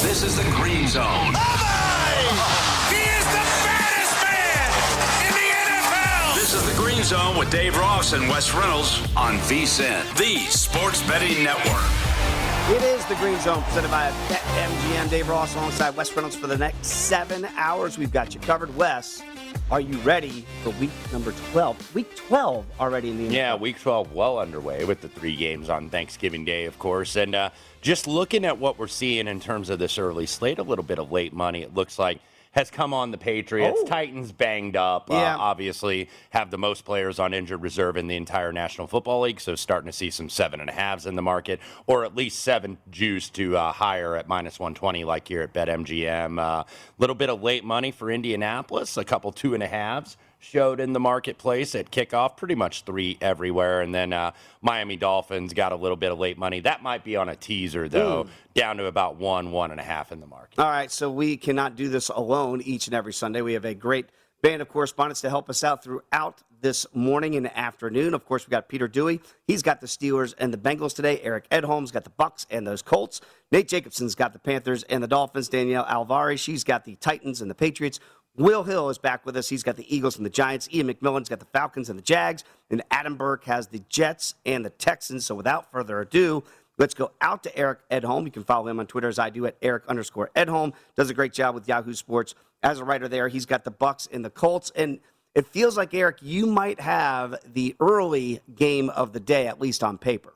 This is the Green Zone. He is the baddest man in the NFL. This is the Green Zone with Dave Ross and Wes Reynolds on VSIN, the Sports Betting Network. It is the Green Zone presented by BetMGM. Dave Ross alongside Wes Reynolds for the next seven hours. We've got you covered. Wes, are you ready for week number 12? Week 12 already in the NFL. Yeah, week 12 well underway with the three games on Thanksgiving Day, of course. And uh, just looking at what we're seeing in terms of this early slate, a little bit of late money, it looks like has come on the Patriots. Oh. Titans banged up. Yeah. Uh, obviously, have the most players on injured reserve in the entire National Football League. So starting to see some seven and a halves in the market, or at least seven juice to uh, higher at minus 120, like here at BetMGM. A uh, little bit of late money for Indianapolis, a couple two and a halves showed in the marketplace at kickoff, pretty much three everywhere. And then uh, Miami Dolphins got a little bit of late money. That might be on a teaser, though, down to about one, one and a half in the market. All right, so we cannot do this alone each and every Sunday. We have a great band of correspondents to help us out throughout this morning and afternoon. Of course, we got Peter Dewey. He's got the Steelers and the Bengals today. Eric Edholm's got the Bucks and those Colts. Nate Jacobson's got the Panthers and the Dolphins. Danielle Alvari, she's got the Titans and the Patriots. Will Hill is back with us. He's got the Eagles and the Giants. Ian McMillan's got the Falcons and the Jags. And Adam Burke has the Jets and the Texans. So without further ado, let's go out to Eric Edholm. You can follow him on Twitter as I do at Eric underscore Edholm. Does a great job with Yahoo Sports as a writer there. He's got the Bucks and the Colts. And it feels like, Eric, you might have the early game of the day, at least on paper.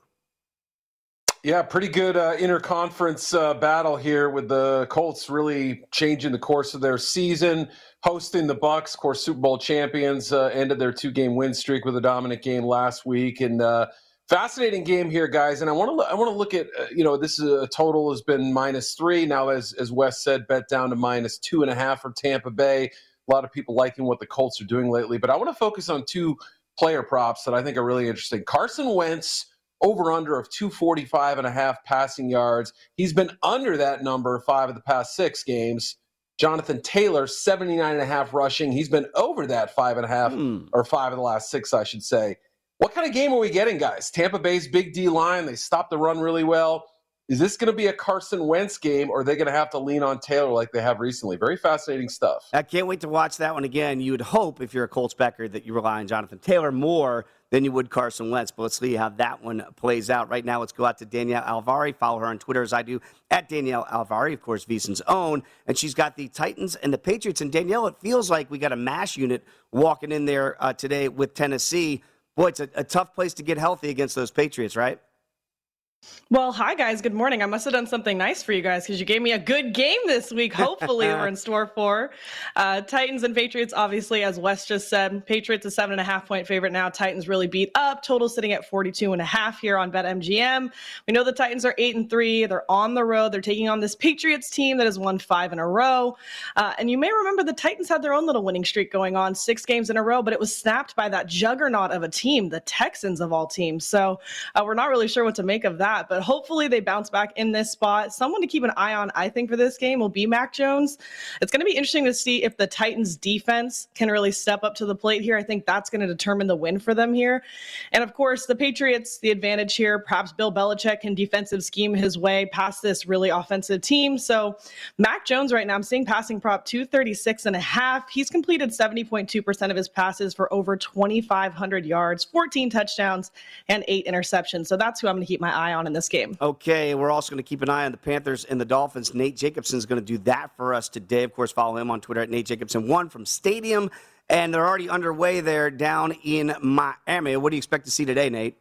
Yeah, pretty good uh, interconference uh, battle here with the Colts really changing the course of their season, hosting the Bucks, of course, Super Bowl champions, uh, ended their two-game win streak with a dominant game last week, and uh, fascinating game here, guys. And I want to I want to look at uh, you know this is a total has been minus three now, as as Wes said, bet down to minus two and a half for Tampa Bay. A lot of people liking what the Colts are doing lately, but I want to focus on two player props that I think are really interesting. Carson Wentz over under of 245 and a half passing yards. He's been under that number five of the past six games. Jonathan Taylor, 79 and a half rushing. He's been over that five and a half hmm. or five of the last six, I should say. What kind of game are we getting, guys? Tampa Bay's big D line, they stopped the run really well. Is this going to be a Carson Wentz game, or are they going to have to lean on Taylor like they have recently? Very fascinating stuff. I can't wait to watch that one again. You would hope, if you're a Colts backer, that you rely on Jonathan Taylor more than you would Carson Wentz. But let's see how that one plays out. Right now, let's go out to Danielle Alvari. Follow her on Twitter as I do at Danielle Alvari, of course, VSiN's own. And she's got the Titans and the Patriots. And Danielle, it feels like we got a mash unit walking in there uh, today with Tennessee. Boy, it's a, a tough place to get healthy against those Patriots, right? Well, hi guys. Good morning. I must have done something nice for you guys because you gave me a good game this week. Hopefully, we're in store for uh, Titans and Patriots. Obviously, as Wes just said, Patriots a seven and a half point favorite now. Titans really beat up. Total sitting at 42 and a half here on BetMGM. We know the Titans are eight and three. They're on the road. They're taking on this Patriots team that has won five in a row. Uh, and you may remember the Titans had their own little winning streak going on, six games in a row, but it was snapped by that juggernaut of a team, the Texans of all teams. So uh, we're not really sure what to make of that, but hopefully they bounce back in this spot. Someone to keep an eye on, I think, for this game will be Mac Jones. It's going to be interesting to see if the Titans defense can really step up to the plate here. I think that's going to determine the win for them here. And of course, the Patriots, the advantage here. Perhaps Bill Belichick can defensive scheme his way past this really offensive team. So Mac Jones right now, I'm seeing passing prop 236 and a half. He's completed 70.2% of his passes for over 2,500 yards, 14 touchdowns, and eight interceptions. So that's who I'm going to keep my eye on in this game. Okay, we're also going to keep an eye on the Panthers and the Dolphins. Nate Jacobson is going to do that for us today. Of course, follow him on Twitter at Nate Jacobson1 from Stadium. And they're already underway there down in Miami. What do you expect to see today, Nate?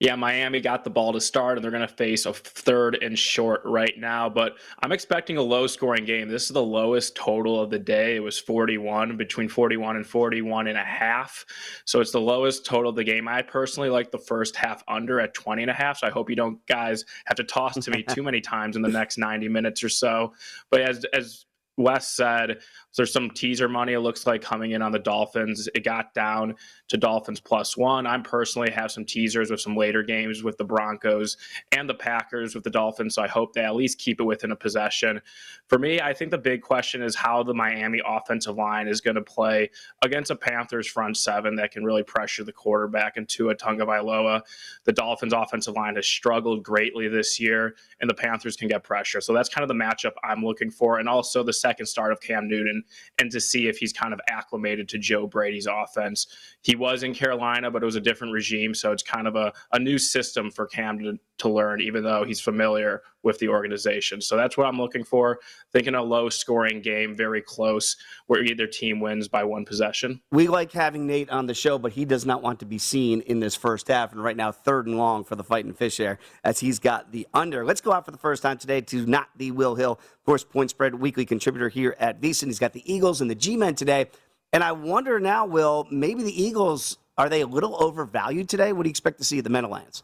Yeah, Miami got the ball to start, and they're going to face a third and short right now. But I'm expecting a low scoring game. This is the lowest total of the day. It was 41, between 41 and 41 and a half. So it's the lowest total of the game. I personally like the first half under at 20 and a half. So I hope you don't guys have to toss to me too many times in the next 90 minutes or so. But as, as Wes said, there's some teaser money, it looks like, coming in on the Dolphins. It got down to Dolphins plus one. I'm personally have some teasers with some later games with the Broncos and the Packers with the Dolphins. So I hope they at least keep it within a possession. For me, I think the big question is how the Miami offensive line is going to play against a Panthers front seven that can really pressure the quarterback in Tua Tagovailoa. The Dolphins offensive line has struggled greatly this year, and the Panthers can get pressure. So that's kind of the matchup I'm looking for. And also the second start of Cam Newton and to see if he's kind of acclimated to Joe Brady's offense. He was in Carolina, but it was a different regime. So it's kind of a, a new system for Cam to, to learn, even though he's familiar with the organization. So that's what I'm looking for. Thinking a low scoring game, very close, where either team wins by one possession. We like having Nate on the show, but he does not want to be seen in this first half. And right now, third and long for the Fighting Fish there, as he's got the under. Let's go out for the first time today to not the Will Hill, of course, point spread weekly contributor here at VSiN. He's got the Eagles and the G Men today. And I wonder now, Will, maybe the Eagles, are they a little overvalued today? What do you expect to see at the Meadowlands?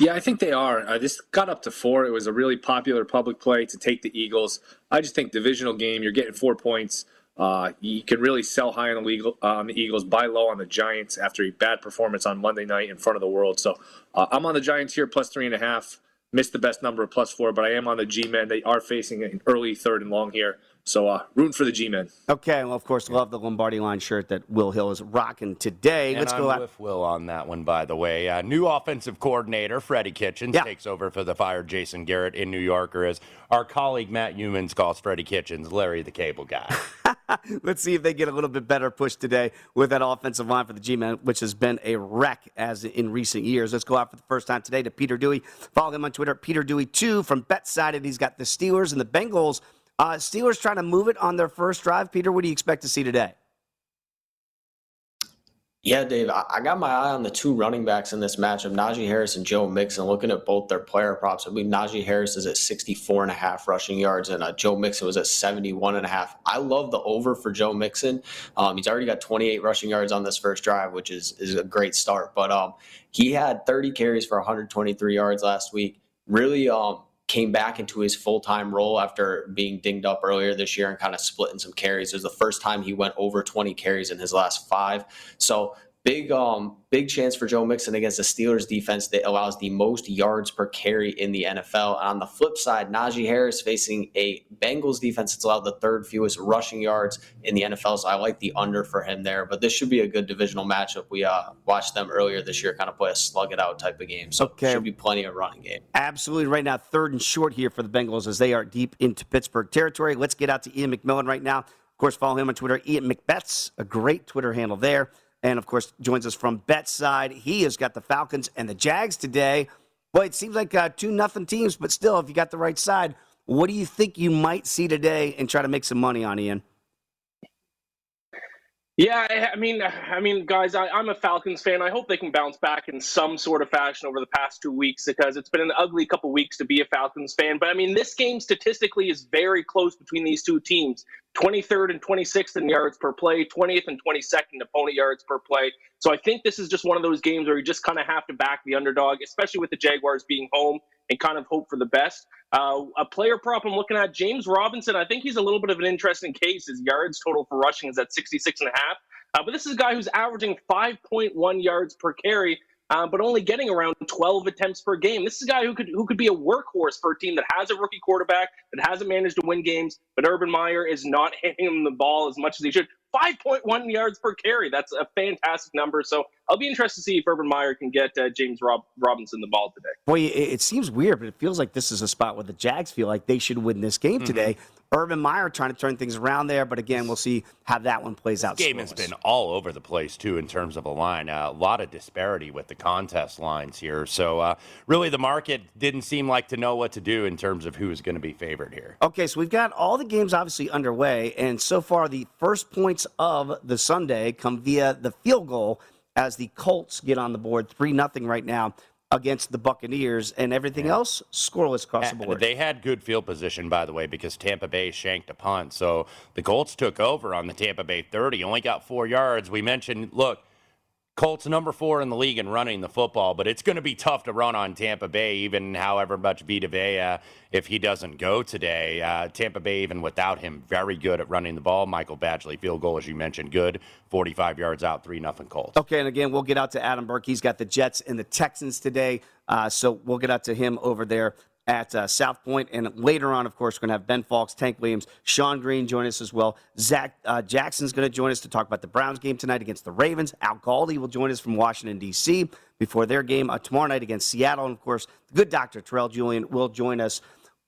Yeah, I think they are. Uh, this got up to four. It was a really popular public play to take the Eagles. I just think divisional game, you're getting four points. Uh, you can really sell high on the, uh, on the Eagles, buy low on the Giants after a bad performance on Monday night in front of the world. So uh, I'm on the Giants here, plus three and a half. Missed the best number of plus four, but I am on the G-men. They are facing an early third and long here. So uh, rooting for the G-men. Okay, well, of course, love the Lombardi line shirt that Will Hill is rocking today. And Let's I'm go out. with Will on that one, by the way. Uh, new offensive coordinator Freddie Kitchens Yeah. takes over for the fired Jason Garrett in New York, or as our colleague Matt Youmans calls Freddie Kitchens, Larry the Cable Guy. Let's see if they get a little bit better push today with that offensive line for the G-Men, which has been a wreck as in recent years. Let's go out for the first time today to Peter Dewey. Follow him on Twitter, Peter Dewey2 from BetSided. He's got the Steelers and the Bengals. Uh, Steelers trying to move it on their first drive. Peter, what do you expect to see today? Yeah, Dave, I got my eye on the two running backs in this matchup, Najee Harris and Joe Mixon. Looking at both their player props, I believe Najee Harris is at 64 and a half rushing yards, and uh, Joe Mixon was at 71 and a half. I love the over for Joe Mixon. Um, he's already got 28 rushing yards on this first drive, which is, is a great start. But um, he had 30 carries for 123 yards last week. Really um, came back into his full time role after being dinged up earlier this year and kind of splitting some carries. It was the first time he went over 20 carries in his last five. So big um big chance for Joe Mixon against the Steelers defense that allows the most yards per carry in the NFL. And on the flip side, Najee Harris facing a Bengals defense that's allowed the third fewest rushing yards in the NFL. So I like the under for him there. But this should be a good divisional matchup. We uh watched them earlier this year kind of play a slug it out type of game. So Okay. should be plenty of running game. Absolutely. Right now, third and short here for the Bengals as they are deep into Pittsburgh territory. Let's get out to Ian McMillan right now. Of course, follow him on Twitter, Ian McBets, a great Twitter handle there. And of course, joins us from BetSided. He has got the Falcons and the Jags today. Boy, it seems like uh, two nothing teams, but still, if you got the right side, what do you think you might see today and try to make some money on Ian? Yeah, I mean, I mean, guys, I, am a Falcons fan. I hope they can bounce back in some sort of fashion over the past two weeks because it's been an ugly couple weeks to be a Falcons fan. But I mean, this game statistically is very close between these two teams. 23rd and 26th in yards per play, 20th and 22nd opponent yards per play. So I think this is just one of those games where you just kind of have to back the underdog, especially with the Jaguars being home and kind of hope for the best. Uh, a player prop I'm looking at, James Robinson. I think he's a little bit of an interesting case. His yards total for rushing is at 66 and a half. Uh, but this is a guy who's averaging 5.1 yards per carry, uh, but only getting around 12 attempts per game. This is a guy who could who could be a workhorse for a team that has a rookie quarterback that hasn't managed to win games. But Urban Meyer is not handing him the ball as much as he should. 5.1 yards per carry. That's a fantastic number. So I'll be interested to see if Urban Meyer can get uh, James Rob- Robinson the ball today. Boy, it, it, seems weird, but it feels like this is a spot where the Jags feel like they should win this game mm-hmm. today. Urban Meyer trying to turn things around there, but again, we'll see how that one plays out. This game has been all over the place too in terms of a line. Uh, a lot of disparity with the contest lines here. So uh, really, the market didn't seem like to know what to do in terms of who's going to be favored here. Okay, so we've got all the games obviously underway, and so far the first points of the Sunday come via the field goal as the Colts get on the board, three nothing right now against the Buccaneers, and everything yeah. else scoreless across the board. They had good field position, by the way, because Tampa Bay shanked a punt. So the Colts took over on the Tampa Bay 30, only got four yards. We mentioned, look, Colts number four in the league in running the football, but it's going to be tough to run on Tampa Bay, even however much Vita Vea, if he doesn't go today. Uh, Tampa Bay, even without him, very good at running the ball. Michael Badgley, field goal, as you mentioned, good. 45 yards out, 3 nothing Colts. Okay, and again, we'll get out to Adam Burke. He's got the Jets and the Texans today, uh, so we'll get out to him over there at uh, South Point. And later on, of course, we're going to have Ben Fawkes, Tank Williams, Sean Green join us as well. Zach uh, Jackson's going to join us to talk about the Browns game tonight against the Ravens. Al Galdi will join us from Washington, D.C. before their game uh, tomorrow night against Seattle. And, of course, the good doctor, Terrell Julian, will join us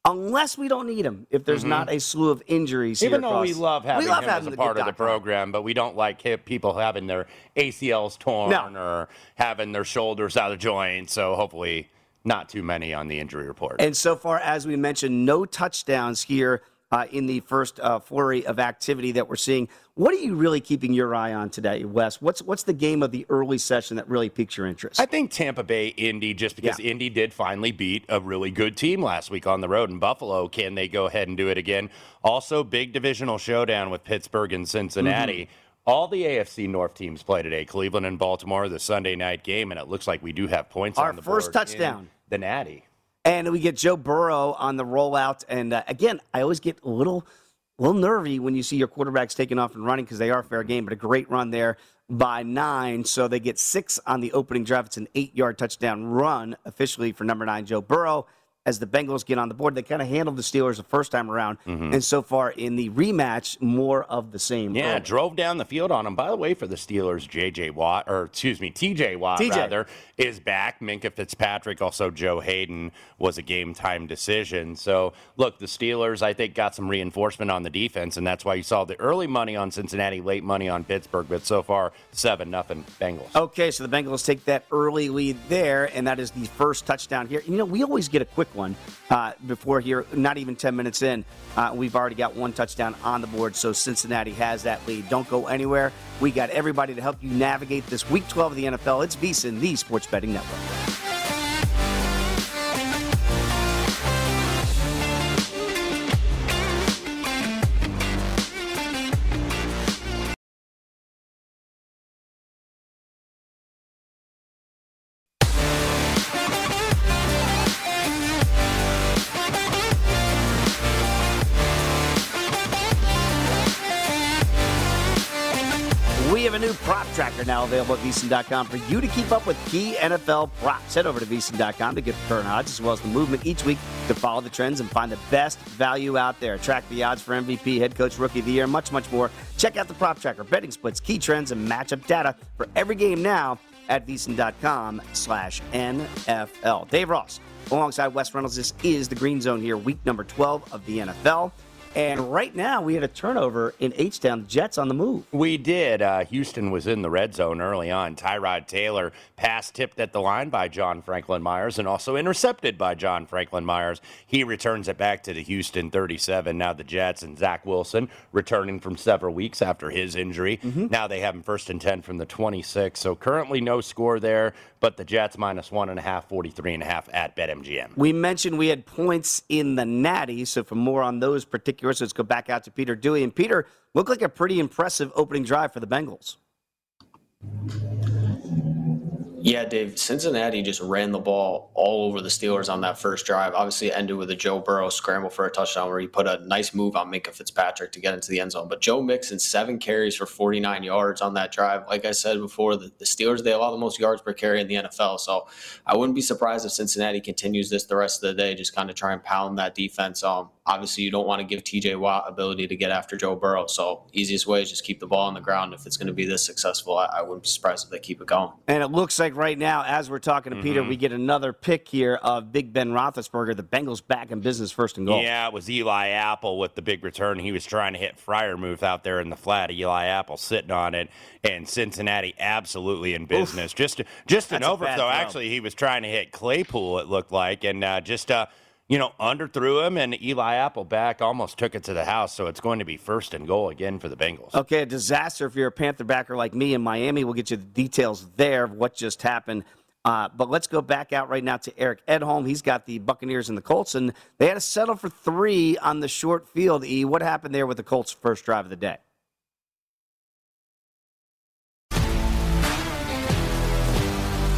unless we don't need him, if there's mm-hmm. not a slew of injuries. Even though across. we love having we love him having as a part of the program, but we don't like people having their ACLs torn no. or having their shoulders out of joint. So hopefully not too many on the injury report. And so far, as we mentioned, no touchdowns here uh, in the first uh, flurry of activity that we're seeing. What are you really keeping your eye on today, Wes? What's what's the game of the early session that really piques your interest? I think Tampa Bay Indy, just because yeah. Indy did finally beat a really good team last week on the road in Buffalo. Can they go ahead and do it again? Also, big divisional showdown with Pittsburgh and Cincinnati. Mm-hmm. All the AFC North teams play today. Cleveland and Baltimore, the Sunday night game, and it looks like we do have points Our on the first touchdown. The Natty. And we get Joe Burrow on the rollout. And uh, again, I always get a little, little nervy when you see your quarterbacks taking off and running because they are fair game, but a great run there by nine. So they get six on the opening drive. It's an eight yard touchdown run officially for number nine, Joe Burrow as the Bengals get on the board. They kind of handled the Steelers the first time around, mm-hmm. and so far in the rematch, more of the same. Yeah, drove down the field on them. By the way, for the Steelers, J.J. Watt, or excuse me, T.J. Watt TJ. rather, is back. Minkah Fitzpatrick, also Joe Haden, was a game time decision. So look, the Steelers, I think, got some reinforcement on the defense, and that's why you saw the early money on Cincinnati, late money on Pittsburgh. But so far, seven nothing Bengals. Okay, so the Bengals take that early lead there, and that is the first touchdown here. You know, we always get a quick one uh, before here, not even 10 minutes in. Uh, we've already got one touchdown on the board, so Cincinnati has that lead. Don't go anywhere. We got everybody to help you navigate this week 12 of the NFL. It's VSIN, the Sports Betting Network. Tracker now available at VSIN.com for you to keep up with key NFL props. Head over to VSIN.com to get the current odds as well as the movement each week to follow the trends and find the best value out there. Track the odds for MVP, head coach, rookie of the year, much, much more. Check out the prop tracker, betting splits, key trends, and matchup data for every game now at VSIN.com slash NFL. Dave Ross alongside Wes Reynolds. This is the Green Zone here, week number 12 of the NFL. And right now, we had a turnover in H Town. Jets on the move. We did. Uh, Houston was in the red zone early on. Tyrod Taylor pass tipped at the line by John Franklin Myers and also intercepted by John Franklin Myers. He returns it back to the Houston 37. Now the Jets and Zach Wilson returning from several weeks after his injury. Mm-hmm. Now they have him first and 10 from the 26. So currently no score there, but the Jets minus one and a half, 43 and a half at BetMGM. We mentioned we had points in the Natty, so for more on those particulars, let's go back out to Peter Dewey. And Peter looked like a pretty impressive opening drive for the Bengals. Yeah, Dave, Cincinnati just ran the ball all over the Steelers on that first drive. Obviously, it ended with a Joe Burrow scramble for a touchdown where he put a nice move on Minkah Fitzpatrick to get into the end zone. But Joe Mixon, seven carries for 49 yards on that drive. Like I said before, the, the Steelers, they allow the most yards per carry in the NFL. So I wouldn't be surprised if Cincinnati continues this the rest of the day, just kind of try and pound that defense. Um, obviously, you don't want to give TJ Watt ability to get after Joe Burrow. So easiest way is just keep the ball on the ground. If it's going to be this successful, I, I wouldn't be surprised if they keep it going. And it looks like right now, as we're talking to Peter, Mhm. we get another pick here of Big Ben Roethlisberger. The Bengals back in business first and goal. Yeah, it was Eli Apple with the big return. He was trying to hit Freiermuth out there in the flat. Eli Apple sitting on it, and Cincinnati absolutely in business. Just just an That's a overthrow. throw. Actually, he was trying to hit Claypool. It looked like, and uh, just uh, you know underthrew him, and Eli Apple back almost took it to the house. So it's going to be first and goal again for the Bengals. Okay, a disaster if you're a Panther backer like me in Miami. We'll get you the details there of what just happened. Uh, but let's go back out right now to Eric Edholm. He's got the Buccaneers and the Colts, and they had to settle for three on the short field. E, what happened there with the Colts' first drive of the day?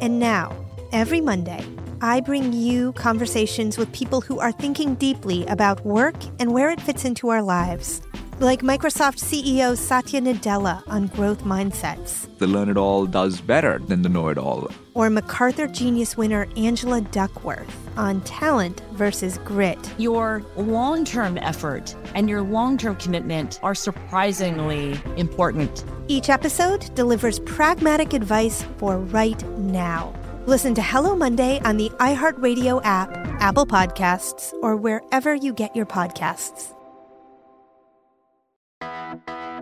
And now, every Monday, I bring you conversations with people who are thinking deeply about work and where it fits into our lives. Like Microsoft CEO Satya Nadella on growth mindsets, The learn it all does better than the know it all. or MacArthur Genius winner Angela Duckworth on talent versus grit. Your long term effort and your long term commitment are surprisingly important. Each episode delivers pragmatic advice for right now. Listen to Hello Monday on the iHeartRadio app, Apple Podcasts, or wherever you get your podcasts.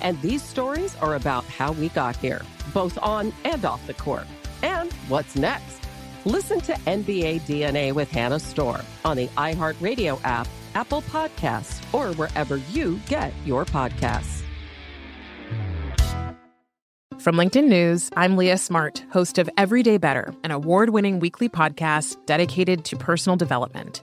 And these stories are about how we got here, both on and off the court. And what's next? Listen to NBA DNA with Hannah Storm on the iHeartRadio app, Apple Podcasts, or wherever you get your podcasts. From LinkedIn News, I'm Leah Smart, host of Everyday Better, an award winning weekly podcast dedicated to personal development.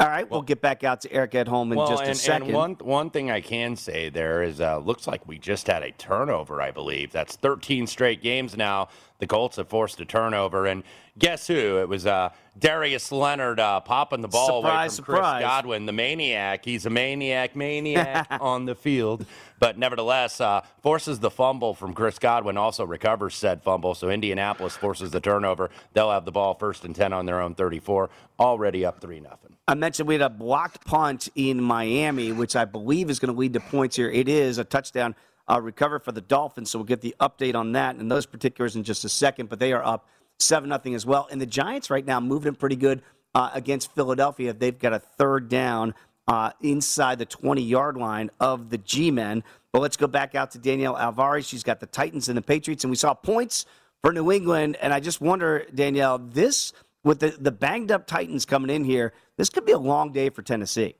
All right, we'll get back out to Eric Edholm in well, just and, a second. And one one thing I can say there is, uh, looks like we just had a turnover. I believe that's 13 straight games now. The Colts have forced a turnover, and guess who? It was uh, Darius Leonard uh, popping the ball away Surprise, from Chris. Godwin, the maniac. He's a maniac, maniac on the field, but nevertheless uh, forces the fumble from Chris Godwin. Also recovers said fumble, so Indianapolis forces the turnover. They'll have the ball first and 10 on their own 34, already up three nothing. I mentioned we had a blocked punt in Miami, which I believe is going to lead to points here. It is a touchdown uh, recover for the Dolphins, so we'll get the update on that and those particulars in just a second. But they are up seven nothing as well, and the Giants right now moving pretty good uh, against Philadelphia. They've got a third down uh, inside the 20 yard line of the G men. But let's go back out to Danielle Alvarez. She's got the Titans and the Patriots, and we saw points for New England. And I just wonder, Danielle, this with the, the banged up Titans coming in here, this could be a long day for Tennessee.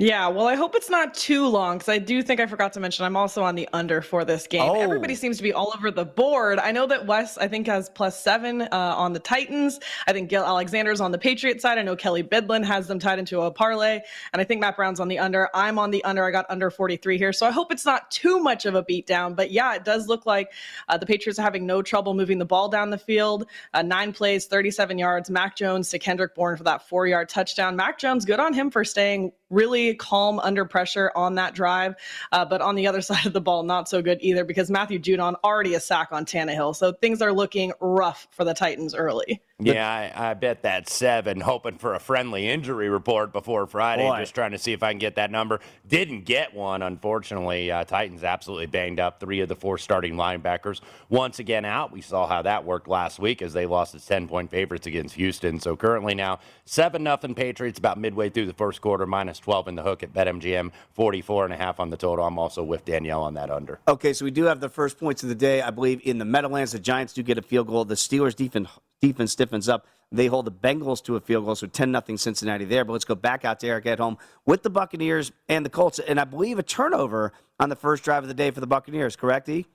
Yeah, well, I hope it's not too long because I do think I forgot to mention I'm also on the under for this game. Oh. Everybody seems to be all over the board. I know that Wes, I think, has plus seven uh, on the Titans. I think Gill Alexander's on the Patriots side. I know Kelly Bidlin has them tied into a parlay, and I think Matt Brown's on the under. I'm on the under. I got under 43 here, so I hope it's not too much of a beatdown. But yeah, it does look like uh, the Patriots are having no trouble moving the ball down the field. Uh, nine plays, 37 yards. Mac Jones to Kendrick Bourne for that four yard touchdown. Mac Jones, good on him for staying really calm under pressure on that drive. Uh, but on the other side of the ball, not so good either because Matthew Judon already a sack on Tannehill. So things are looking rough for the Titans early. Yeah, I, I bet that seven, hoping for a friendly injury report before Friday, Boy. just trying to see if I can get that number. Didn't get one, unfortunately. Uh, Titans absolutely banged up three of the four starting linebackers. Once again out, we saw how that worked last week as they lost as 10 point favorites against Houston. So currently now 7 nothing Patriots about midway through the first quarter, minus 12 in the hook at BetMGM, 44 and a half on the total. I'm also with Danielle on that under. Okay, so we do have the first points of the day. I believe in the Meadowlands, the Giants do get a field goal. The Steelers defense, defense stiffens up. They hold the Bengals to a field goal, so 10 nothing Cincinnati there. But let's go back out to Eric Edholm with the Buccaneers and the Colts. And I believe a turnover on the first drive of the day for the Buccaneers, correct, E?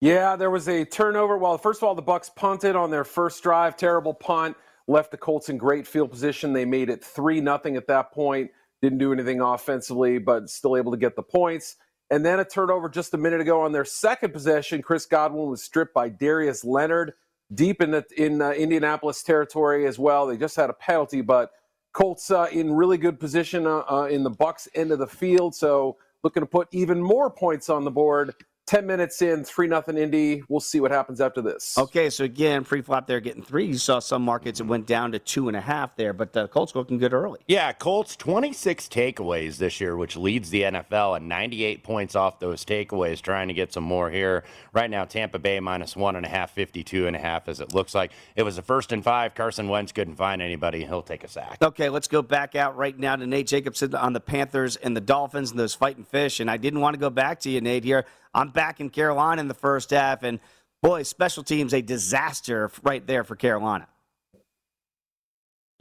Yeah, there was a turnover. Well, first of all, the Bucks punted on their first drive, terrible punt, left the Colts in great field position. They made it three nothing at that point. Didn't do anything offensively, but still able to get the points. And then a turnover just a minute ago on their second possession. Chris Godwin was stripped by Darius Leonard deep in the in uh, Indianapolis territory as well. They just had a penalty, but Colts uh, in really good position uh, uh, in the Bucks end of the field. So looking to put even more points on the board. 10 minutes in, 3 nothing Indy. We'll see what happens after this. Okay, so again, pre flop there getting three. You saw some markets it went down to two and a half there, but the Colts looking good early. Yeah, Colts 26 takeaways this year, which leads the NFL and 98 points off those takeaways, trying to get some more here. Right now, Tampa Bay minus one and a half, 52 and a half, as it looks like. It was a first and five. Carson Wentz couldn't find anybody. He'll take a sack. Okay, let's go back out right now to Nate Jacobson on the Panthers and the Dolphins and those fighting fish. And I didn't want to go back to you, Nate, here. I'm back in Carolina in the first half, and boy, special teams a disaster right there for Carolina.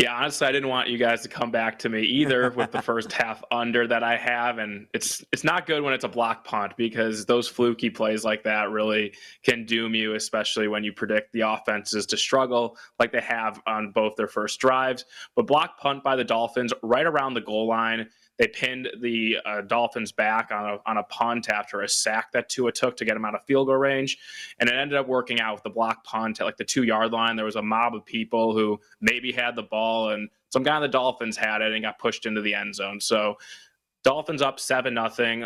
Yeah, honestly, I didn't want you guys to come back to me either with the first half under that I have, and it's it's not good when it's a block punt because those fluky plays like that really can doom you, especially when you predict the offenses to struggle like they have on both their first drives. But block punt by the Dolphins right around the goal line. They pinned the uh, Dolphins back on a, on a punt after a sack that Tua took to get him out of field goal range. And it ended up working out with the block punt at like the two yard line. There was a mob of people who maybe had the ball, and some guy on the Dolphins had it and got pushed into the end zone. So Dolphins up 7 nothing.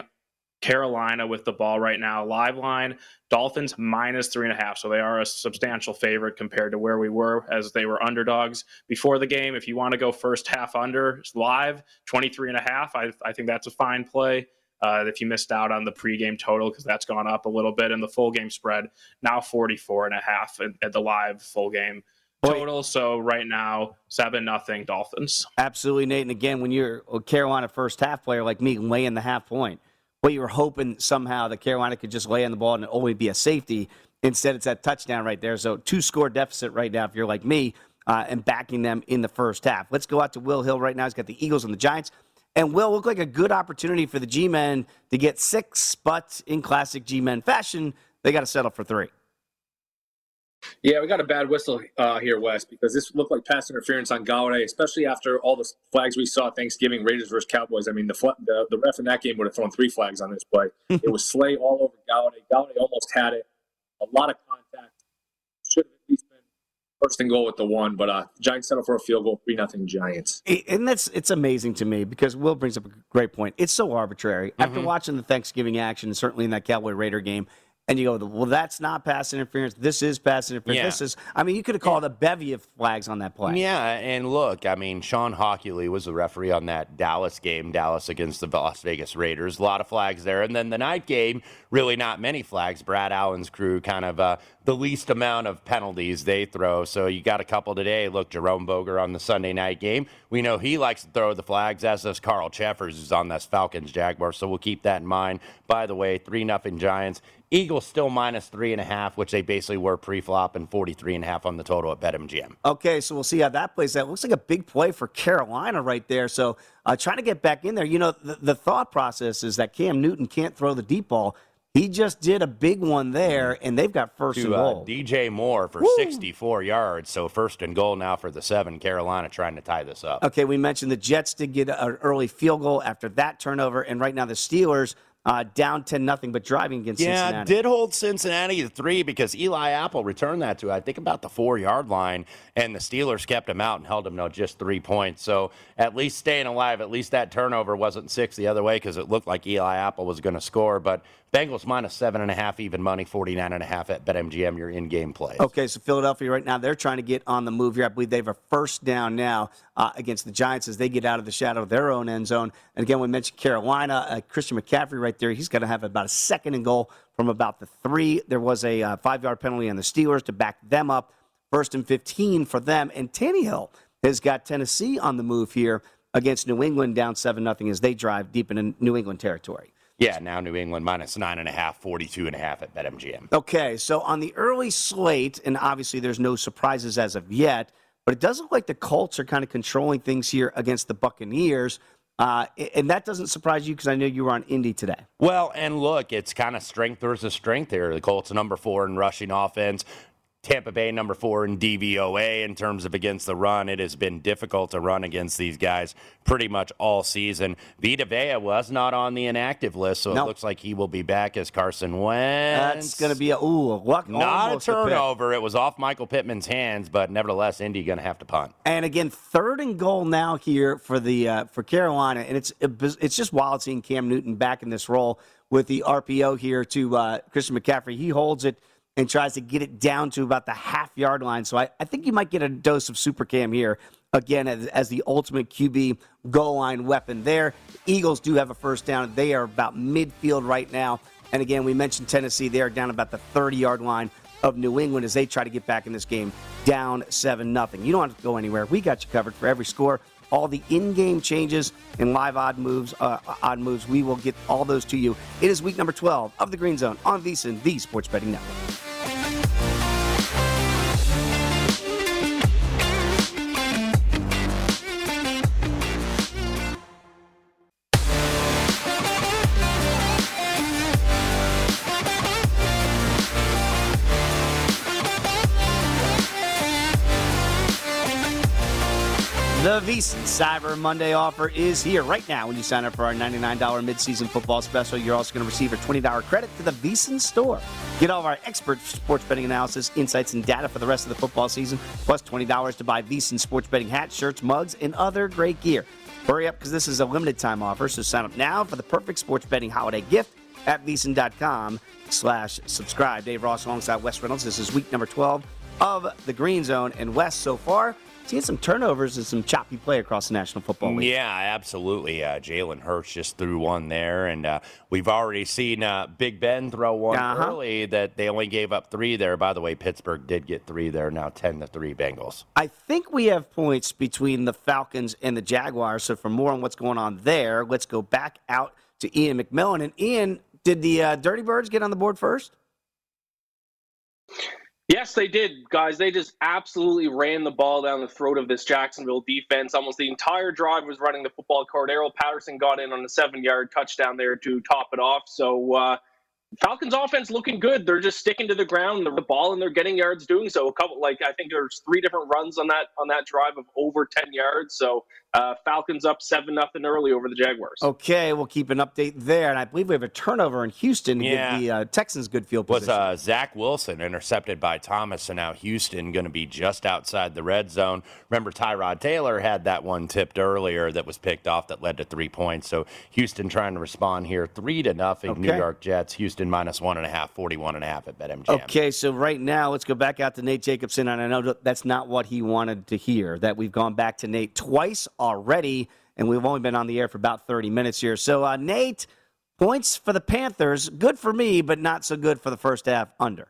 Carolina with the ball right now. Live line, Dolphins minus three and a half. So they are a substantial favorite compared to where we were as they were underdogs before the game. If you want to go first half under live, 23 and a half, I, I think that's a fine play. Uh, if you missed out on the pregame total, because that's gone up a little bit, and the full game spread now 44 and a half at, at the live full game total. So right now, seven nothing Dolphins. Absolutely, Nate. And again, when you're a Carolina first half player like me, laying the half point, what you were hoping somehow that Carolina could just lay on the ball and only be a safety. Instead, it's that touchdown right there. So two score deficit right now if you're like me uh, and backing them in the first half. Let's go out to Will Hill right now. He's got the Eagles and the Giants. And will look like a good opportunity for the G men to get six, but in classic G men fashion, they got to settle for three. Yeah, we got a bad whistle uh, here, Wes, because this looked like pass interference on Golladay, especially after all the flags we saw Thanksgiving Raiders versus Cowboys. I mean, the, the, the ref in that game would have thrown three flags on this play. it was Slay all over Golladay. Golladay almost had it. A lot of contact. Should have at least been first and goal with the one, but uh, Giants settle for a field goal, three nothing Giants. And that's it's amazing to me because Will brings up a great point. It's so arbitrary. Mm-hmm. After watching the Thanksgiving action, certainly in that Cowboy Raider game, and you go, well, that's not pass interference. This is pass interference. Yeah. This is, I mean, you could have called yeah. a bevy of flags on that play. Yeah, and look, I mean, Shawn Hochuli was the referee on that Dallas game, Dallas against the Las Vegas Raiders. A lot of flags there. And then the night game, really not many flags. Brad Allen's crew kind of uh, the least amount of penalties they throw. So you got a couple today. Look, Jerome Boger on the Sunday night game. We know he likes to throw the flags, as does Carl Cheffers, who's on this Falcons Jaguars. So we'll keep that in mind. By the way, 3 nothing Giants. Eagles still minus three and a half, which they basically were pre-flop, and 43 and a half on the total at BetMGM. Okay, so we'll see how that plays out. Looks like a big play for Carolina right there. So uh, trying to get back in there. You know, the, the thought process is that Cam Newton can't throw the deep ball. He just did a big one there, and they've got first to, and goal. Uh, DJ Moore for Woo! 64 yards. So first and goal now for the seven. Carolina trying to tie this up. Okay, we mentioned the Jets did get an early field goal after that turnover, and right now the Steelers uh, down to nothing, but driving against Cincinnati. yeah, Cincinnati. did hold Cincinnati to three because Eli Apple returned that to, I think, about the four yard line, and the Steelers kept him out and held him no just three points. So at least staying alive, at least that turnover wasn't six the other way because it looked like Eli Apple was going to score. But Bengals minus seven and a half, even money, 49 and a half at BetMGM, your in game play. Okay, so Philadelphia right now, they're trying to get on the move here. I believe they have a first down now uh, against the Giants as they get out of the shadow of their own end zone. And again, we mentioned Carolina, uh, Christian McCaffrey right there. He's going to have about a second and goal from about the three. There was a uh, five yard penalty on the Steelers to back them up. First and 15 for them. And Tannehill has got Tennessee on the move here against New England down 7 0 as they drive deep into New England territory. Yeah, now New England minus nine and a half, 42 and a half at BetMGM. Okay, so on the early slate, and obviously there's no surprises as of yet, but it does look like the Colts are kind of controlling things here against the Buccaneers. Uh, and that doesn't surprise you because I know you were on Indy today. Well, and look, it's kind of strength versus strength here. The Colts number four in rushing offense. Tampa Bay number four in DVOA in terms of against the run. It has been difficult to run against these guys pretty much all season. Vita Vea was not on the inactive list, so nope. it looks like he will be back as Carson Wentz. That's going to be a ooh, luck, not a turnover. A it was off Michael Pittman's hands, but nevertheless, Indy going to have to punt. And again, third and goal now here for the uh, for Carolina, and it's it's just wild seeing Cam Newton back in this role with the RPO here to uh, Christian McCaffrey. He holds it and tries to get it down to about the half yard line. So I, I think you might get a dose of Super Cam here again as, as, the ultimate QB goal line weapon there. Eagles do have a first down. They are about midfield right now. And again, we mentioned Tennessee. They are down about the 30 yard line of New England as they try to get back in this game down 7 nothing. You don't have to go anywhere. We got you covered for every score. All the in-game changes and live odd moves, uh, odd moves, we will get all those to you. It is week number 12 of the Green Zone on VSiN, the Sports Betting Network. The Cyber Monday offer is here right now. When you sign up for our $99 midseason football special, you're also going to receive a $20 credit to the VSiN store. Get all of our expert sports betting analysis, insights, and data for the rest of the football season, plus $20 to buy VSiN sports betting hats, shirts, mugs, and other great gear. Hurry up because this is a limited time offer, so sign up now for the perfect sports betting holiday gift. at VSiN.com slash subscribe. Dave Ross alongside Wes Reynolds. This is week number 12 of the Green Zone. And Wes, so far, seeing some turnovers and some choppy play across the National Football League. Yeah, absolutely. Uh, Jalen Hurts just threw one there, and uh, we've already seen uh, Big Ben throw one Uh-huh. early that they only gave up three there. By the way, Pittsburgh did get three there. Now ten to three Bengals. I think we have points between the Falcons and the Jaguars. So for more on what's going on there, let's go back out to Ian McMillan. And Ian, did the uh, Dirty Birds get on the board first? Yes, they did, guys. They just absolutely ran the ball down the throat of this Jacksonville defense. Almost the entire drive was running the football. Cordarrelle Patterson got in on a seven-yard touchdown there to top it off. So uh, Falcons offense looking good. They're just sticking to the ground, the ball, and they're getting yards doing so. A couple, like I think there's three different runs on that on that drive of over ten yards. So uh, Falcons up seven nothing early over the Jaguars. Okay, we'll keep an update there. And I believe we have a turnover in Houston to Yeah. give the uh, Texans good field Was position. uh, Zach Wilson intercepted by Thomas, and now Houston going to be just outside the red zone. Remember, Tyrod Taylor had that one tipped earlier that was picked off that led to three points. So Houston trying to respond here, three to nothing. New York Jets. Houston minus one and a half, 41 and a half at BetMGM. Okay, so right now, let's go back out to Nate Jacobson. And I know that's not what he wanted to hear, that we've gone back to Nate twice already, and we've only been on the air for about 30 minutes here. So, uh, Nate, points for the Panthers. Good for me, but not so good for the first half under.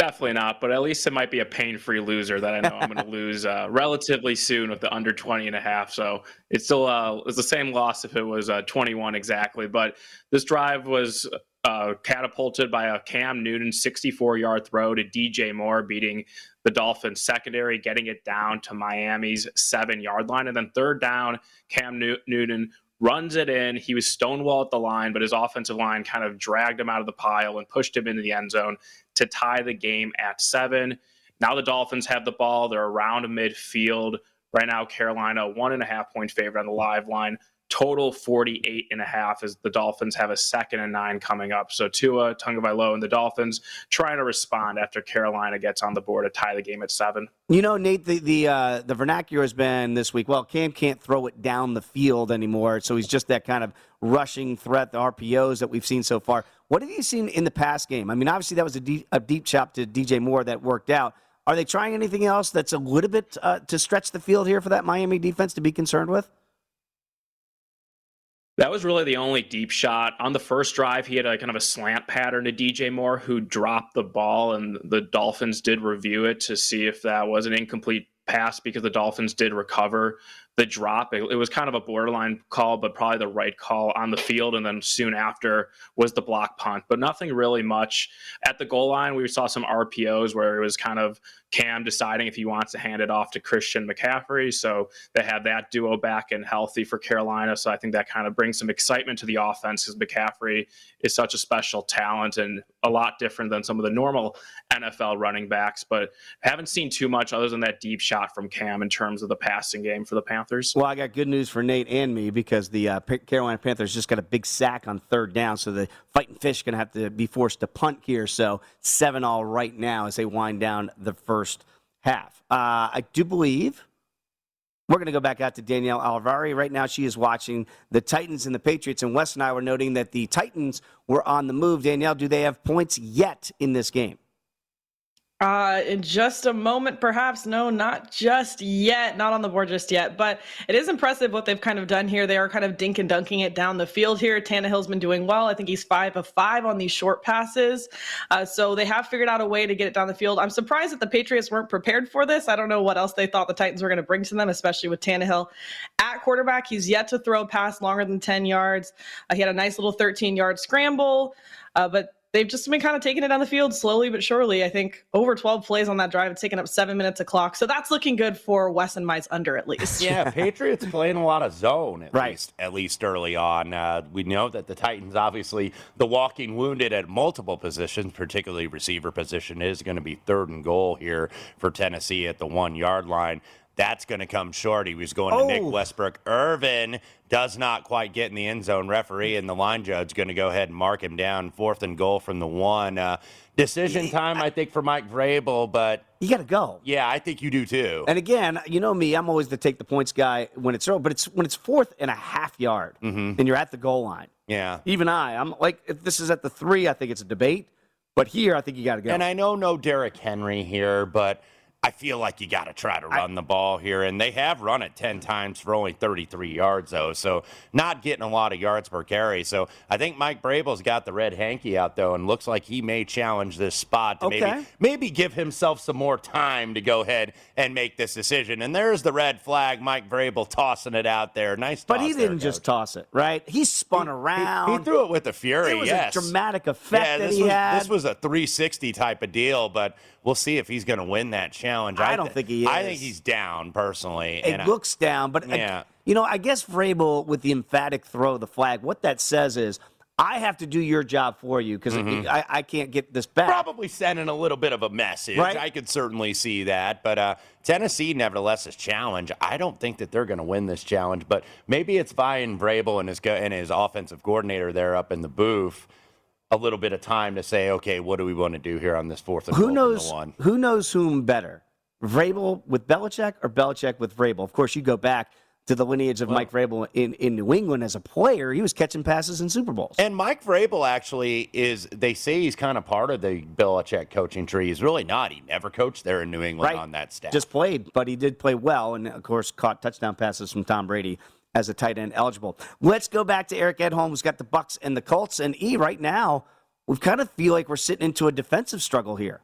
Definitely not, but at least it might be a pain-free loser that I know I'm going to lose uh, relatively soon with the under 20 and a half. So it's still uh, it's the same loss if it was uh, 21 exactly. But this drive was uh, catapulted by a Cam Newton 64-yard throw to DJ Moore, beating the Dolphins secondary, getting it down to Miami's seven-yard line, and then third down, Cam New- Newton runs it in. He was stonewall at the line, but his offensive line kind of dragged him out of the pile and pushed him into the end zone to tie the game at seven. Now the Dolphins have the ball. They're around midfield. Right now, Carolina, one and a half point favorite on the live line. Total 48 and a half as the Dolphins have a second and nine coming up. So Tua, Tagovailoa, and the Dolphins trying to respond after Carolina gets on the board to tie the game at seven. You know, Nate, the the uh, the vernacular has been this week. Well, Cam can't throw it down the field anymore, so he's just that kind of rushing threat. The RPOs that we've seen so far. What have you seen in the past game? I mean, obviously that was a deep, a deep chop to DJ Moore that worked out. Are they trying anything else that's a little bit uh, to stretch the field here for that Miami defense to be concerned with? That was really the only deep shot. On the first drive, he had a kind of a slant pattern to DJ Moore, who dropped the ball, and the Dolphins did review it to see if that was an incomplete pass because the Dolphins did recover the drop. It, it was kind of a borderline call, but probably the right call on the field. And then soon after was the block punt, but nothing really much. At the goal line, we saw some RPOs where it was kind of Cam deciding if he wants to hand it off to Christian McCaffrey. So they had that duo back and healthy for Carolina. So I think that kind of brings some excitement to the offense because McCaffrey is such a special talent and a lot different than some of the normal NFL running backs. But haven't seen too much other than that deep shot from Cam in terms of the passing game for the Panthers. Well, I got good news for Nate and me because the uh, Carolina Panthers just got a big sack on third down, so the Fighting Fish going to have to be forced to punt here. So seven all right now as they wind down the first half. Uh, I do believe we're going to go back out to Danielle Alvari. Right now, she is watching the Titans and the Patriots, and Wes and I were noting that the Titans were on the move. Danielle, do they have points yet in this game? Uh, in just a moment, perhaps. No, not just yet. Not on the board just yet. But it is impressive what they've kind of done here. They are kind of dink and dunking it down the field here. Tannehill's been doing well. I think he's five of five on these short passes. Uh, so they have figured out a way to get it down the field. I'm surprised that the Patriots weren't prepared for this. I don't know what else they thought the Titans were going to bring to them, especially with Tannehill at quarterback. He's yet to throw a pass longer than 10 yards. Uh, he had a nice little 13 yard scramble. Uh, but they've just been kind of taking it down the field slowly but surely. I think over 12 plays on that drive. It's taken up seven minutes a clock. So that's looking good for Wes and Mize under at least. Yeah, Patriots playing a lot of zone at Right. least at least early on. Uh, we know that the Titans, obviously, the walking wounded at multiple positions, particularly receiver position, is going to be third and goal here for Tennessee at the one yard line. That's going to come short. He was going to Nick Oh. Westbrook. Irvin does not quite get in the end zone. Referee and the line judge going to go ahead and mark him down. Fourth and goal from the one. Uh, decision time, I think, for Mike Vrabel, but You got to go. yeah, I think you do too. And again, you know me, I'm always the take the points guy when it's early, but it's when it's fourth and a half yard Mhm. and you're at the goal line. Yeah. Even I, I'm like, if this is at the three, I think it's a debate. But here, I think you got to go. And I know no Derrick Henry here, but I feel like you got to try to run the ball here. And they have run it 10 times for only 33 yards, though. So not getting a lot of yards per carry. So I think Mike Vrabel's got the red hanky out, though, and looks like he may challenge this spot to Okay. maybe, maybe give himself some more time to go ahead and make this decision. And there's the red flag. Mike Vrabel tossing it out there. Nice but he didn't just toss it, right? He spun He- around. He, threw it with the fury. It was yes. a dramatic effect Yeah, this he was had. this was a 360 type of deal, but we'll see if he's going to win that challenge. I don't th- think he is. I think he's down personally. it and I- looks down, but uh, Yeah. you know, I guess Vrabel with the emphatic throw of the flag, what that says is, I have to do your job for you because Mhm. I, I can't get this back. probably sending a little bit of a message. Right. I could certainly see that, but uh, Tennessee, nevertheless, is challenge. I don't think that they're going to win this challenge, but maybe it's buying Vrabel and his and his offensive coordinator there up in the booth a little bit of time to say, okay, what do we want to do here on this fourth and Who knows? one? Who knows whom better, Vrabel with Belichick or Belichick with Vrabel? Of course, you go back to the lineage of Mike Vrabel in, in New England as a player. He was catching passes in Super Bowls. And Mike Vrabel actually is, they say he's kind of part of the Belichick coaching tree. He's really not. He never coached there in New England Right. on that staff. Just played, but he did play well, and of course, caught touchdown passes from Tom Brady as a tight end eligible. Let's go back to Eric Edholm, who's got the Bucks and the Colts. And E, right now, we kind of feel like we're sitting into a defensive struggle here.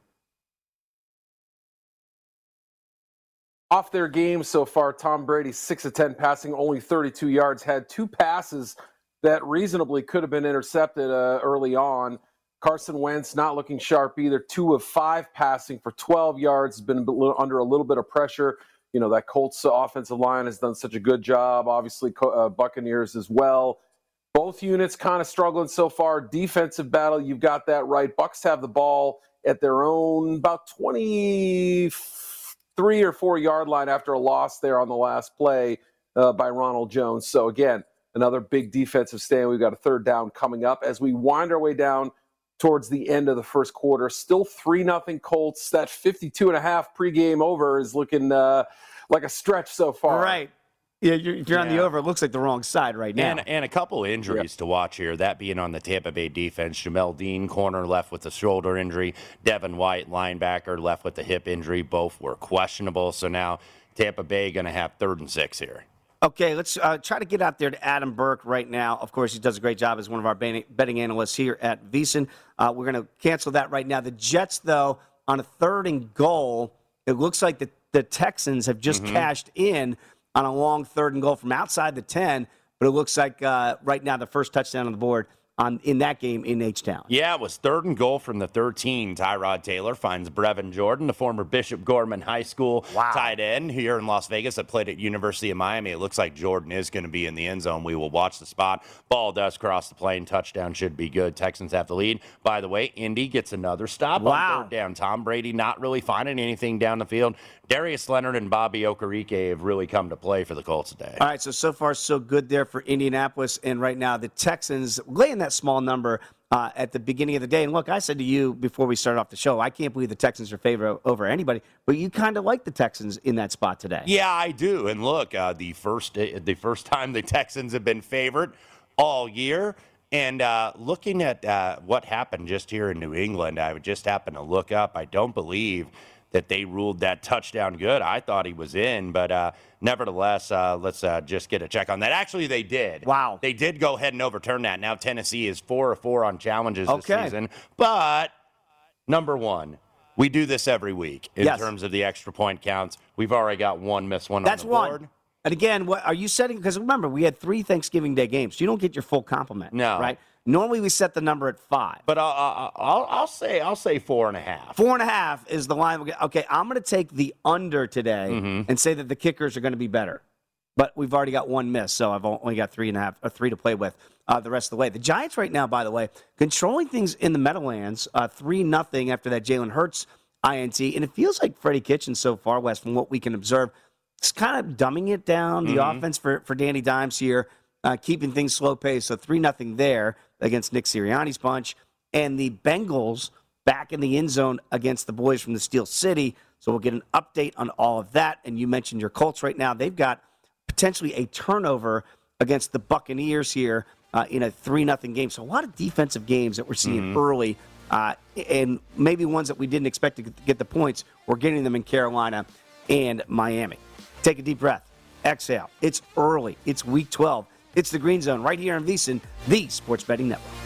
Off their game so far, Tom Brady, 6 of 10 passing, only 32 yards, had two passes that reasonably could have been intercepted uh, early on. Carson Wentz not looking sharp either. Two of five passing for 12 yards, has been under a little bit of pressure. You know, that Colts offensive line has done such a good job. Obviously, uh, Buccaneers as well. Both units kind of struggling so far. Defensive battle, you've got that right. Bucks have the ball at their own about 23 or four yard line after a loss there on the last play uh, by Ronald Jones. So again, another big defensive stand. We've got a third down coming up as we wind our way down towards the end of the first quarter. Still three nothing Colts. That 52 and a half pregame over is looking uh, like a stretch so far. Right. Yeah, you're, you're on the over, it looks like the wrong side right now. And, and a couple injuries to watch here. That being on the Tampa Bay defense. Jamel Dean, corner, left with a shoulder injury. Devin White, linebacker, left with a hip injury. Both were questionable. So now Tampa Bay going to have third and six here. Okay, let's uh, try to get out there to Adam Burke right now. Of course, he does a great job as one of our betting analysts here at VSiN. Uh, we're going to cancel that right now. The Jets, though, on a third and goal, it looks like the, the Texans have just Mhm. cashed in on a long third and goal from outside the 10, but it looks like uh, right now the first touchdown on the board on in that game in H-Town. Yeah, it was third and goal from the 13. Tyrod Taylor finds Brevin Jordan, the former Bishop Gorman High School tight end here in Las Vegas that played at University of Miami. It looks like Jordan is going to be in the end zone. We will watch the spot. Ball does cross the plane. Touchdown should be good. Texans have the lead. By the way, Indy gets another stop Wow. on third down. Tom Brady not really finding anything down the field. Darius Leonard and Bobby Okereke have really come to play for the Colts today. All right, so so far so good there for Indianapolis, and right now the Texans laying that small number uh, at the beginning of the day. And look, I said to you before we started off the show, I can't believe the Texans are favored over anybody, but you kind of like the Texans in that spot today. Yeah, I do. And look, uh, the first the first time the Texans have been favored all year. And uh, looking at uh, what happened just here in New England, I just happen to look up. I don't believe that they ruled that touchdown good. I thought he was in, but uh, nevertheless, uh, let's uh, just get a check on that. Actually, they did. Wow. They did go ahead and overturn that. Now Tennessee is four or four on challenges this Okay. season. But number one, we do this every week in Yes. terms of the extra point counts. We've already got one missed one That's on the board. one. And again, what are you setting? Because remember, we had three Thanksgiving Day games. You don't get your full complement. No. Right? Normally we set the number at five. But I'll, I'll, I'll, I'll say I'll say four and a half. Four and a half is the line. Okay, I'm going to take the under today Mm-hmm. and say that the kickers are going to be better. But we've already got one miss, so I've only got three and a half or three to play with uh, the rest of the way. The Giants right now, by the way, controlling things in the Meadowlands, uh, three nothing after that Jalen Hurts INT, and it feels like Freddie Kitchen so far, Wes, from what we can observe, it's kind of dumbing it down. The Mhm. offense for for Danny Dimes here, uh, keeping things slow pace. So three nothing there against Nick Sirianni's bunch, and the Bengals back in the end zone against the boys from the Steel City. So we'll get an update on all of that. And you mentioned your Colts right now. They've got potentially a turnover against the Buccaneers here uh, in a 3 nothing game. So a lot of defensive games that we're seeing Mhm. early, uh, and maybe ones that we didn't expect to get the points. We're getting them in Carolina and Miami. Take a deep breath. Exhale. It's early. It's week 12. It's the Green Zone right here on VSiN, the Sports Betting Network.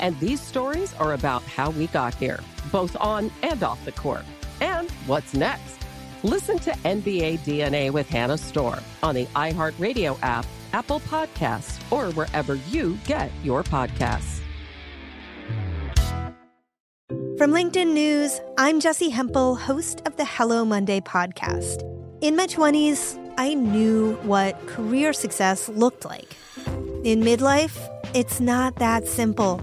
And these stories are about how we got here, both on and off the court. And what's next? Listen to NBA DNA with Hannah Storm on the iHeartRadio app, Apple Podcasts, or wherever you get your podcasts. From LinkedIn News, I'm Jessi Hempel, host of the Hello Monday podcast. In my 20s, I knew what career success looked like. In midlife, it's not that simple.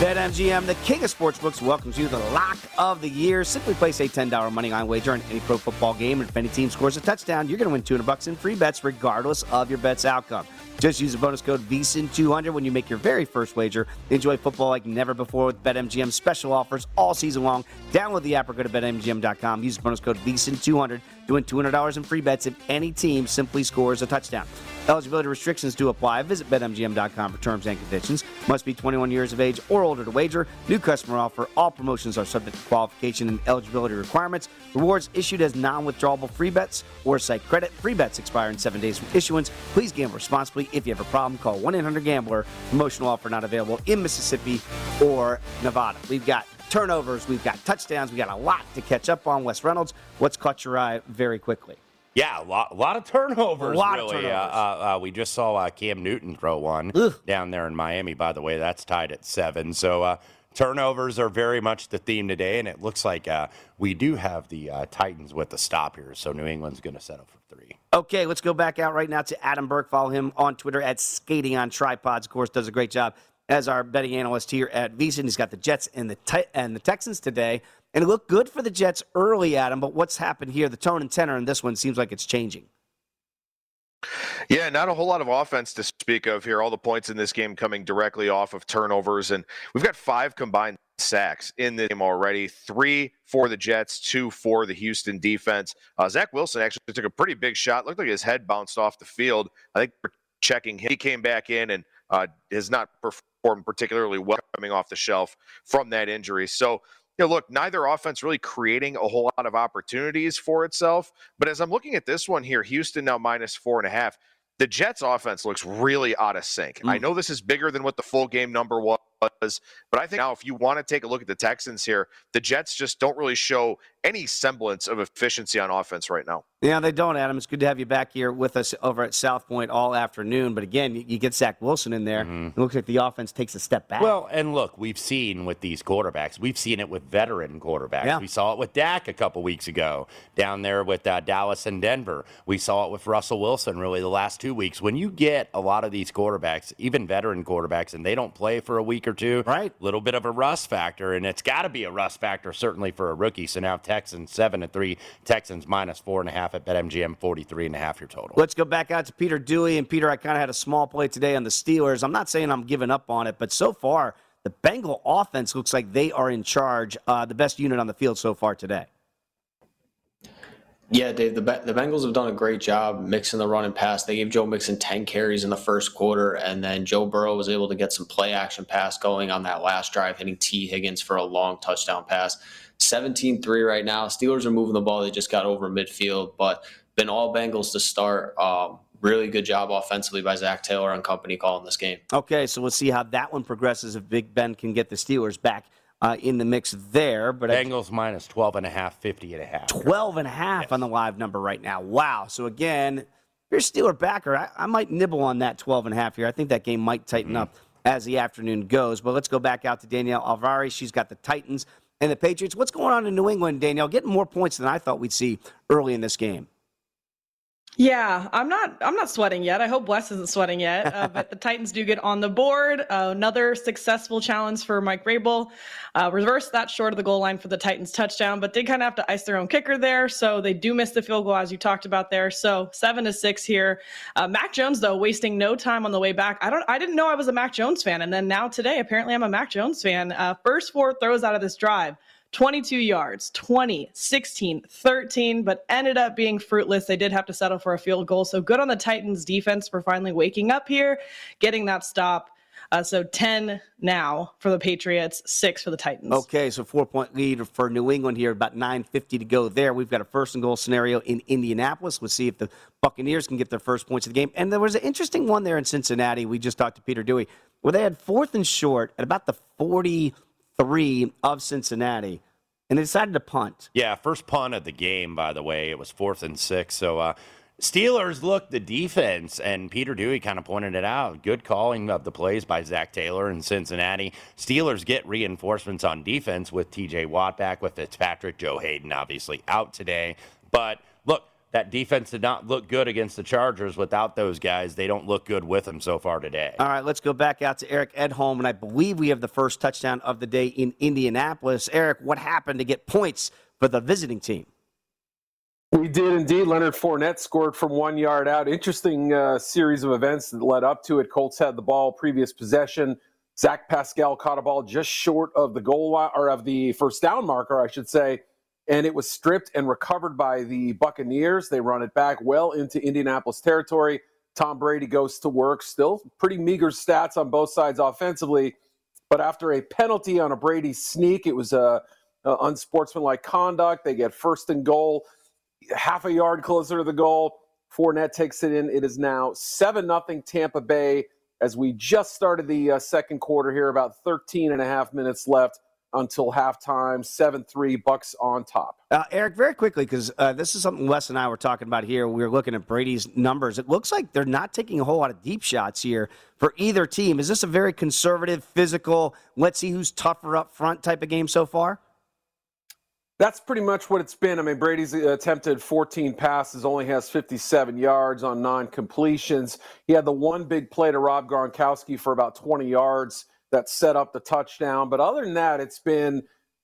BetMGM, the king of sportsbooks, welcomes you to the lock of the year. Simply place a $10 money line wager on any pro football game, and if any team scores a touchdown, you're going to win 200 bucks in free bets, regardless of your bet's outcome. Just use the bonus code VSIN200 when you make your very first wager. Enjoy football like never before with BetMGM special offers all season long. Download the app or go to BetMGM.com. Use the bonus code VSIN200 to win $200 in free bets if any team simply scores a touchdown. Eligibility restrictions do apply. Visit BetMGM.com for terms and conditions. Must be 21 years of age or older to wager. New customer offer. All promotions are subject to qualification and eligibility requirements. Rewards issued as non-withdrawable free bets or site credit. Free bets expire in seven days from issuance. Please gamble responsibly. If you have a problem, call 1-800-GAMBLER. Promotional offer not available in Mississippi or Nevada. We've got turnovers. We've got touchdowns. we've got a lot to catch up on. Wes Reynolds, what's caught your eye very quickly? Yeah, a lot, a lot of turnovers. A lot really. of turnovers. Uh, uh, uh, we just saw uh, Cam Newton throw one down there in Miami. By the way, that's tied at seven. So uh, turnovers are very much the theme today, and it looks like uh, we do have the uh, Titans with the stop here. So New England's going to settle for three. Okay, let's go back out right now to Adam Burke. Follow him on Twitter at Skating on Tripods. Of course, does a great job as our betting analyst here at VSiN. He's got the Jets and the and the Texans today, and it looked good for the Jets early, Adam. But what's happened here? The tone and tenor in this one seems like it's changing. Yeah, not a whole lot of offense to speak of here. All the points in this game coming directly off of turnovers, and we've got five combined sacks in the game already. Three for the Jets, two for the Houston defense. Uh, Zach Wilson actually took a pretty big shot. Looked like his head bounced off the field. I think we're checking him. He came back in and uh, has not performed particularly well coming off the shelf from that injury. So you know, look, neither offense really creating a whole lot of opportunities for itself. But as I'm looking at this one here, Houston now minus four and a half. The Jets offense looks really out of sync. I know this is bigger than what the full game number was, but I think now if you want to take a look at the Texans here, the Jets just don't really show any semblance of efficiency on offense right now. Yeah, they don't, Adam. It's good to have you back here with us over at South Point all afternoon. But again, you, you get Zach Wilson in there. It looks like the offense takes a step back. Well, and look, we've seen with these quarterbacks, we've seen it with veteran quarterbacks. Yeah. We saw it with Dak a couple weeks ago down there with uh, Dallas and Denver. We saw it with Russell Wilson really the last two weeks. When you get a lot of these quarterbacks, even veteran quarterbacks, and they don't play for a week or two, right? Little bit of a rust factor, and it's got to be a rust factor certainly for a rookie. So now Texans seven and three, Texans minus four and a half at BetMGM, 43 and a half your total. Let's go back out to Peter Dewey. And Peter, I kind of had a small play today on the Steelers. I'm not saying I'm giving up on it, but so far, the Bengal offense looks like they are in charge, uh, the best unit on the field so far today. Yeah, Dave, the, the Bengals have done a great job mixing the run and pass. They gave Joe Mixon 10 carries in the first quarter, and then Joe Burrow was able to get some play action pass going on that last drive, hitting Tee Higgins for a long touchdown pass. 17 3 right now. Steelers are moving the ball. They just got over midfield, but been all Bengals to start. Um, really good job offensively by Zac Taylor and company calling this game. Okay, so we'll see how that one progresses if Big Ben can get the Steelers back uh, in the mix there. But I- Bengals minus 12 and a half, 50 and a half. 12 and a half on the live number right now. Wow. So again, if you're a Steeler backer, I, I might nibble on that 12 and a half here. I think that game might tighten up as the afternoon goes. But let's go back out to Danielle Alvari. She's got the Titans and the Patriots. What's going on in New England, Danielle? Getting more points than I thought we'd see early in this game. Yeah, I'm not. I'm not sweating yet. I hope Wes isn't sweating yet. Uh, but the Titans do get on the board. Uh, another successful challenge for Mike Vrabel. Uh, reversed that short of the goal line for the Titans touchdown, but did kind of have to ice their own kicker there. So they do miss the field goal as you talked about there. So seven to six here. Uh, Mac Jones though wasting no time on the way back. I don't. I didn't know I was a Mac Jones fan, and then now today apparently I'm a Mac Jones fan. Uh, first four throws out of this drive. 22 yards, 20, 16, 13, but ended up being fruitless. They did have to settle for a field goal. So good on the Titans defense for finally waking up here, getting that stop. Uh, so 10 now for the Patriots, six for the Titans. Okay, so four point lead for New England here, about 9.50 to go there. We've got a first and goal scenario in Indianapolis. We'll see if the Buccaneers can get their first points of the game. And there was an interesting one there in Cincinnati. We just talked to Peter Dewey, where they had fourth and short at about the 43 of Cincinnati, and they decided to punt. Yeah, first punt of the game, by the way. It was fourth and six. So, uh, Steelers look the defense, and Peter Dewey kind of pointed it out. Good calling of the plays by Zac Taylor in Cincinnati. Steelers get reinforcements on defense with TJ Watt back, with Fitzpatrick, Joe Haden obviously out today. But look, that defense did not look good against the Chargers without those guys. They don't look good with them so far today. All right, let's go back out to Eric Edholm, and I believe we have the first touchdown of the day in Indianapolis. Eric, what happened to get points for the visiting team? We did indeed. Leonard Fournette scored from one yard out. Interesting uh, series of events that led up to it. Colts had the ball previous possession. Zach Pascal caught a ball just short of the goal line, or of the first down marker, I should say, and it was stripped and recovered by the Buccaneers. They run it back well into Indianapolis territory. Tom Brady goes to work. Still pretty meager stats on both sides offensively. But after a penalty on a Brady sneak, it was a, a unsportsmanlike conduct. They get first and goal, half a yard closer to the goal. Fournette takes it in. It is now 7 0 Tampa Bay as we just started the uh, second quarter here, about 13 and a half minutes left until halftime. 7 3, Bucks on top. Uh, Eric, very quickly, because uh, this is something Wes and I were talking about here. We were looking at Brady's numbers. It looks like they're not taking a whole lot of deep shots here for either team. Is this a very conservative, physical, let's see who's tougher up front type of game so far? That's pretty much what it's been. I mean, Brady's attempted 14 passes, only has 57 yards on nine completions. He had the one big play to Rob Gronkowski for about 20 yards that set up the touchdown. But other than that, it's been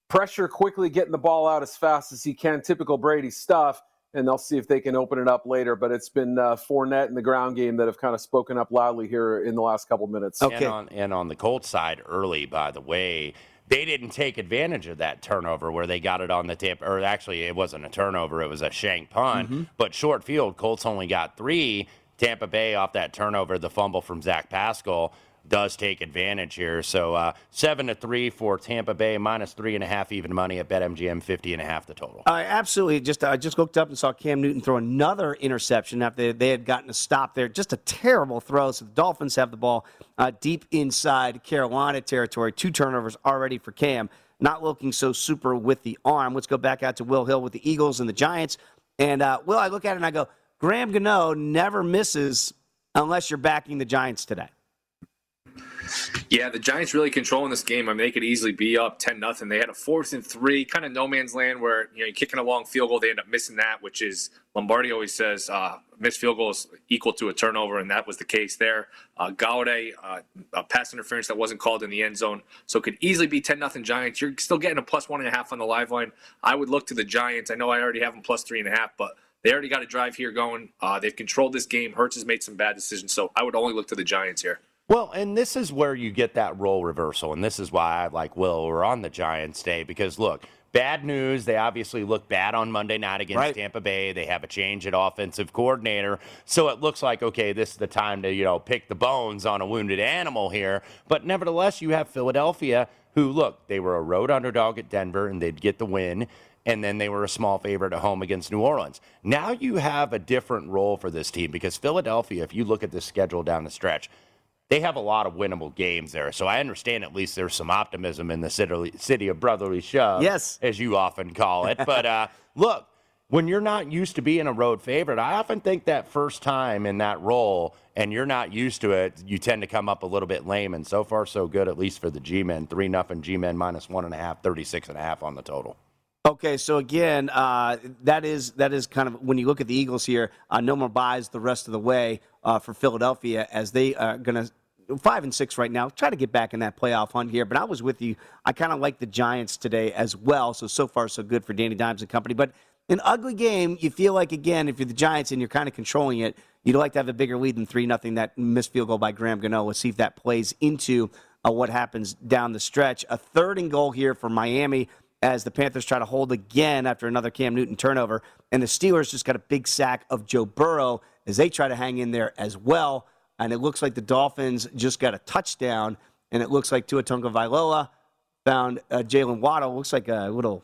pressure, quickly getting the ball out as fast as he can, typical Brady stuff. And they'll see if they can open it up later. But it's been uh, Fournette in the ground game that have kind of spoken up loudly here in the last couple minutes. Okay. And on, and on the Colts side, early, by the way, they didn't take advantage of that turnover where they got it on the tip. Or actually, it wasn't a turnover; it was a shank punt. Mm-hmm. But short field, Colts only got three. Tampa Bay off that turnover, the fumble from Zach Pascal does take advantage here. So uh, seven to three for Tampa Bay, minus three and a half even money at BetMGM, 50 and a half the total. I absolutely. Just I just looked up and saw Cam Newton throw another interception after they had gotten a stop there. Just a terrible throw. So the Dolphins have the ball uh, deep inside Carolina territory. Two turnovers already for Cam. Not looking so super with the arm. Let's go back out to Will Hill with the Eagles and the Giants. And uh, Will, I look at it and I go, Graham Gano never misses unless you're backing the Giants today. Yeah, the Giants really controlling this game. I mean, they could easily be up ten nothing. They had a fourth and three, kind of no man's land, where you know you're kicking a long field goal. They end up missing that, which is Lombardi always says uh, missed field goal is equal to a turnover, and that was the case there. Uh, uh, a pass interference that wasn't called in the end zone, so it could easily be ten nothing Giants. You're still getting a plus one and a half on the live line. I would look to the Giants. I know I already have them plus three and a half, but they already got a drive here going. Uh, they've controlled this game. Hurts has made some bad decisions, so I would only look to the Giants here. Well, and this is where you get that role reversal, and this is why I like Will. We're on the Giants day because look, bad news. They obviously look bad on Monday night against right. Tampa Bay. They have a change at offensive coordinator, so it looks like okay, this is the time to you know pick the bones on a wounded animal here. But nevertheless, you have Philadelphia, who look they were a road underdog at Denver, and they'd get the win and then they were a small favorite at home against New Orleans. Now you have a different role for this team because Philadelphia, if you look at the schedule down the stretch, they have a lot of winnable games there. So I understand at least there's some optimism in the city, city of brotherly shove, yes, as you often call it. but uh, look, when you're not used to being a road favorite, I often think that first time in that role and you're not used to it, you tend to come up a little bit lame. And so far, so good, at least for the G men. 3 nothing G men minus one and a half, 36 and a half on the total. Okay, so again, uh, that is that is kind of when you look at the Eagles here. Uh, no more buys the rest of the way uh, for Philadelphia as they are going to five and six right now. Try to get back in that playoff hunt here. But I was with you. I kind of like the Giants today as well. So so far so good for Danny Dimes and company. But an ugly game, you feel like again, if you're the Giants and you're kind of controlling it, you'd like to have a bigger lead than three nothing. That missed field goal by Graham Gano. Let's see if that plays into uh, what happens down the stretch. A third and goal here for Miami as the Panthers try to hold again after another Cam Newton turnover, and the Steelers just got a big sack of Joe Burrow as they try to hang in there as well and it looks like the Dolphins just got a touchdown, and it looks like Tua Tagovailoa found uh, Jaylen Waddle. Looks like a little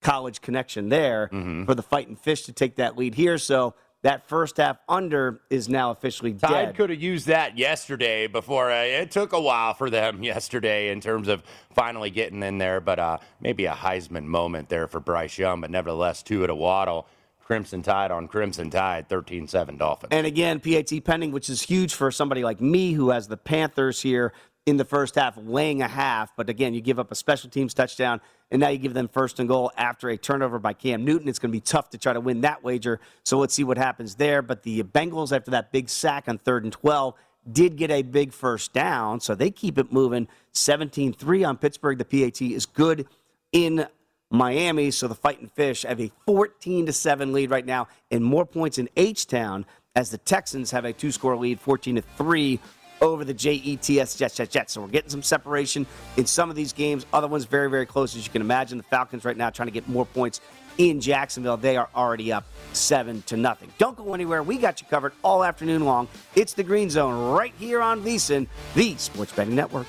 college connection there mm-hmm. for the Fighting Fish to take that lead here. So that first half under is now officially dead. Tide could have used that yesterday before uh, it took a while for them yesterday in terms of finally getting in there, but uh, maybe a Heisman moment there for Bryce Young, but nevertheless, two at a Waddle. Crimson Tide on Crimson Tide, 13 7 Dolphins. And again, PAT pending, which is huge for somebody like me who has the Panthers here in the first half, laying a half. But again, you give up a special teams touchdown, and now you give them first and goal after a turnover by Cam Newton. It's going to be tough to try to win that wager. So let's see what happens there. But the Bengals, after that big sack on third and 12, did get a big first down. So they keep it moving 17 3 on Pittsburgh. The PAT is good in Miami. So the Fighting Fish have a 14 to 7 lead right now, and more points in H Town as the Texans have a two score lead, 14 to 3 over the JETS Jets, Jets, Jets. So we're getting some separation in some of these games. Other ones very, very close, as you can imagine. The Falcons right now trying to get more points in Jacksonville. They are already up seven to nothing. Don't go anywhere. We got you covered all afternoon long. It's the Green Zone right here on VSIN, the Sports Betting Network.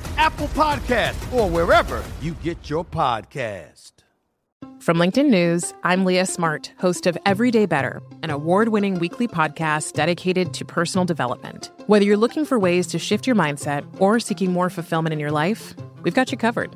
Apple Podcast, or wherever you get your podcast. From LinkedIn News, I'm Leah Smart, host of Everyday Better, an award winning weekly podcast dedicated to personal development. Whether you're looking for ways to shift your mindset or seeking more fulfillment in your life, we've got you covered.